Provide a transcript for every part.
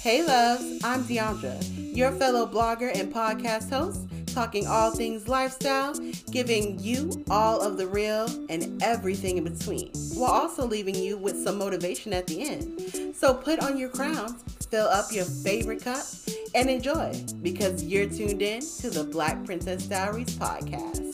Hey loves, I'm Deandra, your fellow blogger and podcast host, talking all things lifestyle, giving you all of the real and everything in between, while also leaving you with some motivation at the end. So put on your crowns, fill up your favorite cup, and enjoy because you're tuned in to the Black Princess Diaries podcast.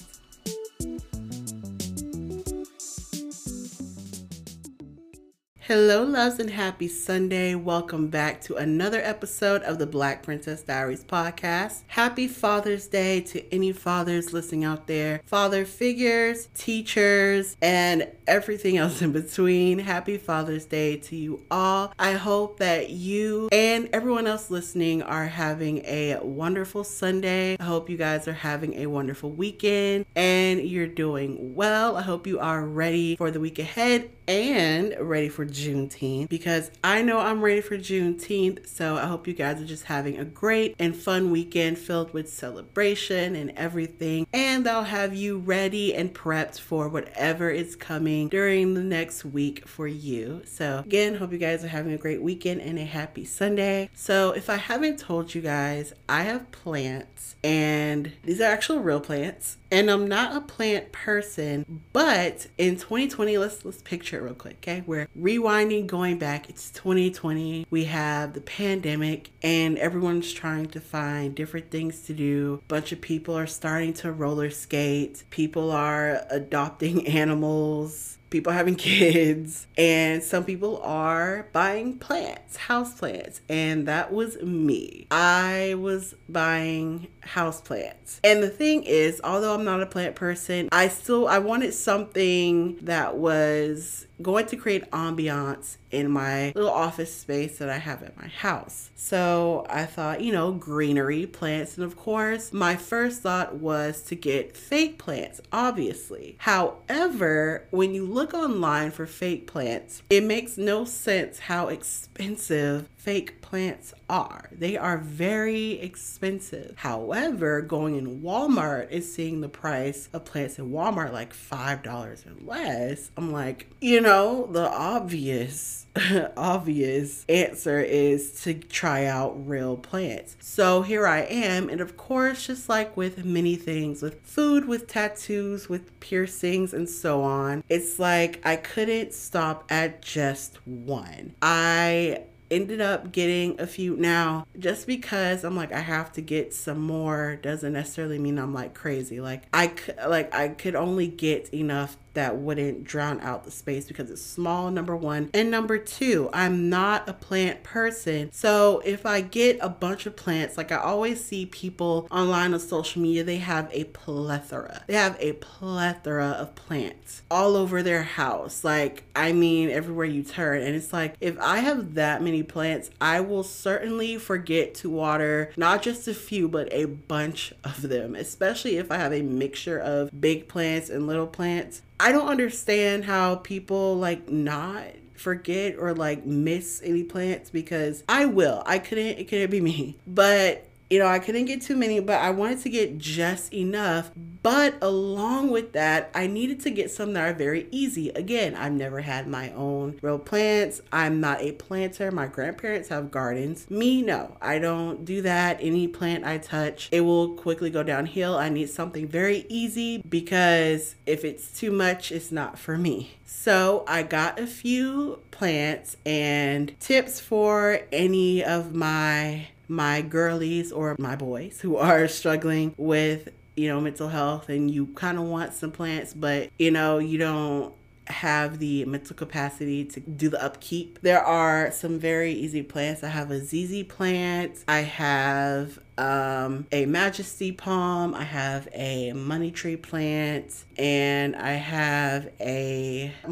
Hello, loves, and happy Sunday. Welcome back to another episode of the Black Princess Diaries podcast. Happy Father's Day to any fathers listening out there, father figures, teachers, and everything else in between. Happy Father's Day to you all. I hope that you and everyone else listening are having a wonderful Sunday. I hope you guys are having a wonderful weekend and you're doing well. I hope you are ready for the week ahead and ready for Juneteenth because I know I'm ready for Juneteenth. So I hope you guys are just having a great and fun weekend filled with celebration and everything. And I'll have you ready and prepped for whatever is coming during the next week for you. So again, hope you guys are having a great weekend and a happy Sunday. So if I haven't told you guys, I have plants and these are actual real plants and I'm not a plant person, but in 2020, let's let's picture it real quick, okay? We're rewinding, going back. It's 2020. We have the pandemic, and everyone's trying to find different things to do. A bunch of people are starting to roller skate. People are adopting animals people having kids and some people are buying plants house plants and that was me. I was buying house plants. And the thing is although i'm not a plant person i still i wanted something that was going to create ambiance in my little office space that I have at my house. So I thought, you know, greenery, plants, and of course, my first thought was to get fake plants, obviously. However, when you look online for fake plants, it makes no sense how expensive fake plants are. They are very expensive. However, going in Walmart and seeing the price of plants in Walmart like $5 or less, I'm like, you know, the obvious obvious answer is to try out real plants. So here I am, and of course, just like with many things, with food, with tattoos, with piercings, and so on, it's like I couldn't stop at just one. I ended up getting a few now just because i'm like i have to get some more doesn't necessarily mean i'm like crazy like i like i could only get enough that wouldn't drown out the space because it's small, number one. And number two, I'm not a plant person. So if I get a bunch of plants, like I always see people online on social media, they have a plethora. They have a plethora of plants all over their house. Like, I mean, everywhere you turn. And it's like, if I have that many plants, I will certainly forget to water not just a few, but a bunch of them, especially if I have a mixture of big plants and little plants. I don't understand how people like not forget or like miss any plants because I will. I couldn't it couldn't be me. But you know, I couldn't get too many, but I wanted to get just enough. But along with that, I needed to get some that are very easy. Again, I've never had my own real plants. I'm not a planter. My grandparents have gardens. Me, no, I don't do that. Any plant I touch, it will quickly go downhill. I need something very easy because if it's too much, it's not for me. So I got a few plants and tips for any of my my girlies or my boys who are struggling with you know mental health and you kind of want some plants but you know you don't have the mental capacity to do the upkeep. There are some very easy plants. I have a ZZ plant. I have um, a majesty palm. I have a money tree plant, and I have a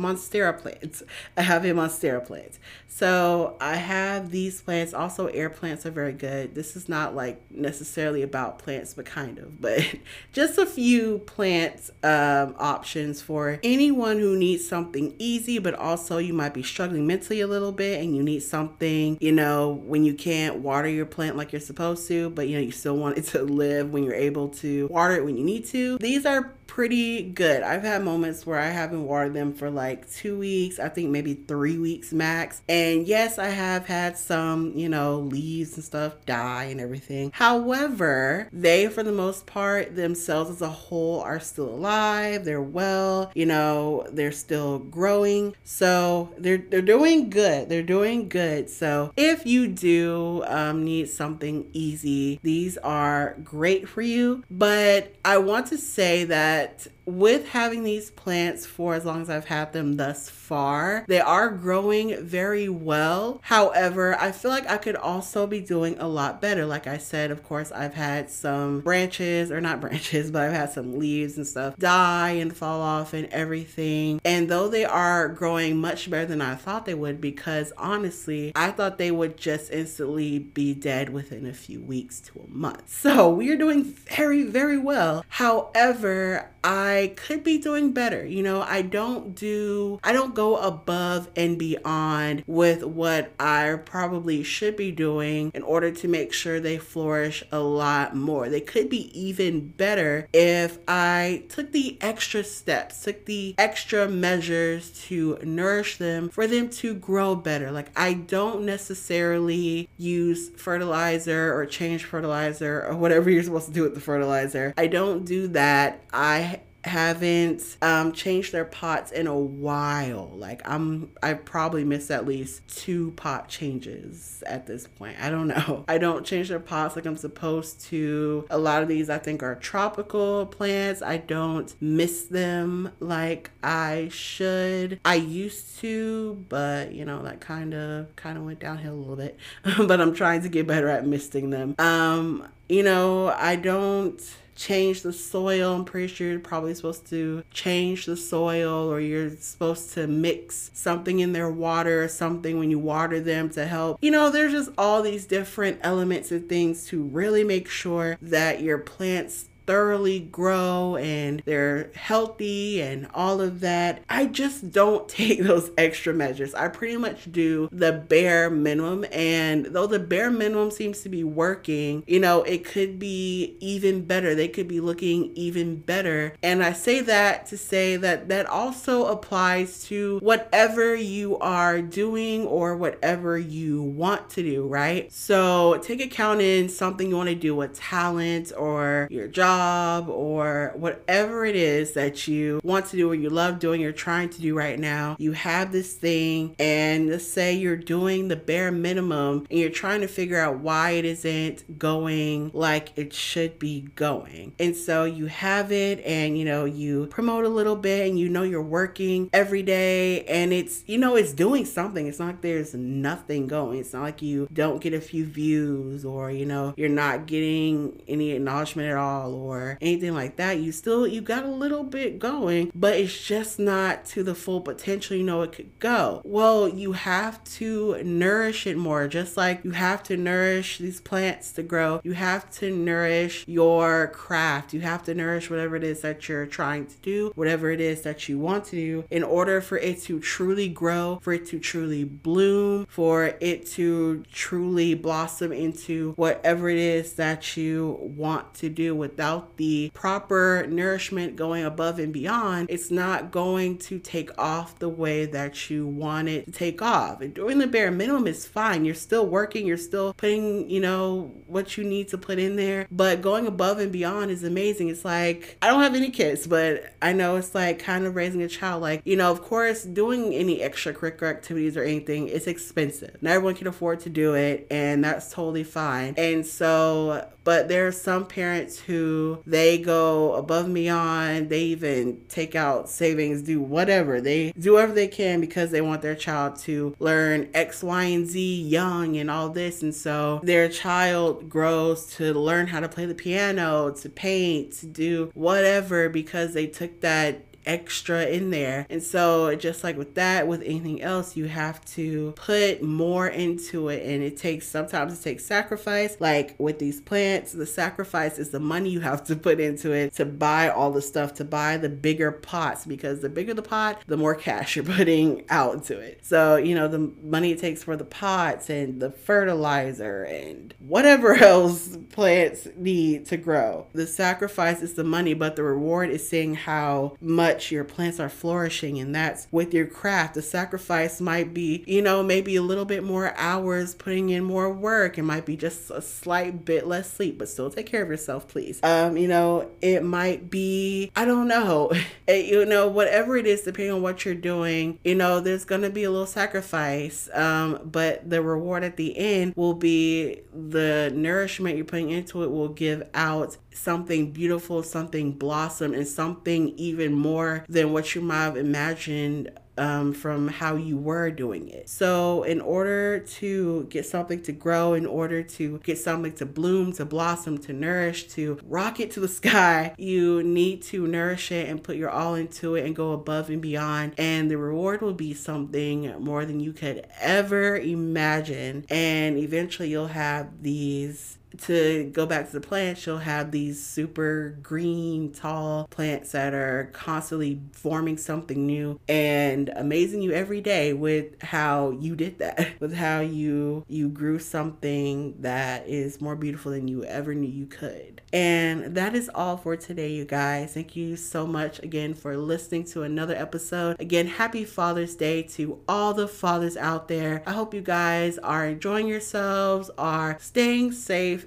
monstera plants. I have a monstera plant. So I have these plants. Also, air plants are very good. This is not like necessarily about plants, but kind of. But just a few plant um, options for anyone who needs something easy, but also you might be struggling mentally a little bit, and you need something. You know, when you can't water your plant like you're supposed to, but you know you still want it to live when you're able to water it when you need to these are pretty good. I've had moments where I haven't watered them for like two weeks, I think maybe three weeks max. And yes, I have had some, you know, leaves and stuff die and everything. However, they, for the most part, themselves as a whole are still alive. They're well, you know, they're still growing. So they're, they're doing good. They're doing good. So if you do um, need something easy, these are great for you. But I want to say that with having these plants for as long as I've had them thus far, they are growing very well. However, I feel like I could also be doing a lot better. Like I said, of course, I've had some branches, or not branches, but I've had some leaves and stuff die and fall off and everything. And though they are growing much better than I thought they would, because honestly, I thought they would just instantly be dead within a few weeks to a month. So we are doing very, very well. However, I could be doing better. You know, I don't do, I don't go above and beyond with what I probably should be doing in order to make sure they flourish a lot more. They could be even better if I took the extra steps, took the extra measures to nourish them for them to grow better. Like, I don't necessarily use fertilizer or change fertilizer or whatever you're supposed to do with the fertilizer. I don't do that. I haven't um, changed their pots in a while. Like I'm, I probably missed at least two pot changes at this point. I don't know. I don't change their pots like I'm supposed to. A lot of these I think are tropical plants. I don't miss them like I should. I used to, but you know that kind of kind of went downhill a little bit. but I'm trying to get better at misting them. Um, you know, I don't change the soil. I'm pretty sure you're probably supposed to change the soil or you're supposed to mix something in their water or something when you water them to help. You know, there's just all these different elements and things to really make sure that your plants thoroughly grow and they're healthy and all of that. I just don't take those extra measures. I pretty much do the bare minimum. And though the bare minimum seems to be working, you know, it could be even better. They could be looking even better. And I say that to say that that also applies to whatever you are doing or whatever you want to do, right? So take account in something you want to do, a talent or your job job or whatever it is that you want to do or you love doing, you're trying to do right now, you have this thing, and let's say you're doing the bare minimum and you're trying to figure out why it isn't going like it should be going. And so you have it and you know, you promote a little bit and you know you're working every day and it's, you know, it's doing something. It's not like there's nothing going. It's not like you don't get a few views or, you know, you're not getting any acknowledgement at all or anything like that. You still you got a little bit going, but it's just not to the full potential you know it could go. Well, you have to nourish it more, just like you have to nourish these plants to grow. You have to nourish your craft. You have to nourish whatever it is that you're trying to do, whatever it is that you want to do in order for it to truly grow, for it to truly bloom, for it to truly blossom into whatever it is that you want to do without without the proper nourishment going above and beyond, it's not going to take off the way that you want it to take off. And doing the bare minimum is fine. You're still working, you're still putting, you know, what you need to put in there. But going above and beyond is amazing. It's like, I don't have any kids, but I know it's like kind of raising a child. Like, you know, of course, doing any extracurricular activities or anything is expensive. Not everyone can afford to do it, and that's totally fine. And so, but there are some parents who they go above and beyond. They even take out savings, do whatever. They do whatever they can because they want their child to learn X, Y, and Z young and all this. And so their child grows to learn how to play the piano, to paint, to do whatever because they took that extra in there. And so, just like with that, with anything else, you have to put more into it. And it takes sometimes it takes sacrifice. Like with these plants, the sacrifice is the money you have to put into it to buy all the stuff, to buy the bigger pots, because the bigger the pot, the more cash you're putting out into it. So, you know, the money it takes for the pots and the fertilizer and whatever else plants need to grow. The sacrifice is the money, but the reward is seeing how much your plants are flourishing. And that's with your craft. The sacrifice might be, you know, maybe a little bit more hours putting in more work. It might be just a slight bit less sleep, but still take care of yourself, please. Um, you know, it might be, I don't know, it, you know, whatever it is, depending on what you're doing, you know, there's going to be a little sacrifice. Um, but the reward at the end will be the nourishment you're putting into it will give out something beautiful, something blossom, and something even more than what you might have imagined um, from how you were doing it. So, in order to get something to grow, in order to get something to bloom, to blossom, to nourish, to rocket to the sky, you need to nourish it and put your all into it and go above and beyond. And the reward will be something more than you could ever imagine. And eventually, you'll have these to go back to the plants, you'll have these super green, tall plants that are constantly forming something new and amazing you every day with how you did that, with how you you grew something that is more beautiful than you ever knew you could. And that is all for today, you guys. Thank you so much again for listening to another episode. Again, happy Father's Day to all the fathers out there. I hope you guys are enjoying yourselves, are staying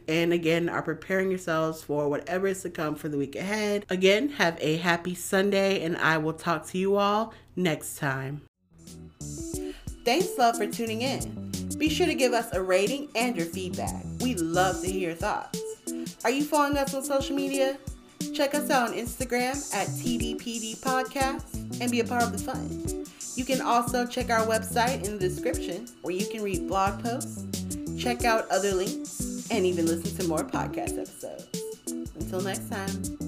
and again, are preparing yourselves for whatever is to come for the week ahead. Again, have a happy Sunday, and I will talk to you all next time. Thanks, love, for tuning in. Be sure to give us a rating and your feedback. We love to hear your thoughts. Are you following us on social media? Check us out on Instagram at TBPD Podcast and be a part of the fun. You can also check our website in the description where you can read blog posts, check out other links, and even listen to more podcast episodes. Until next time.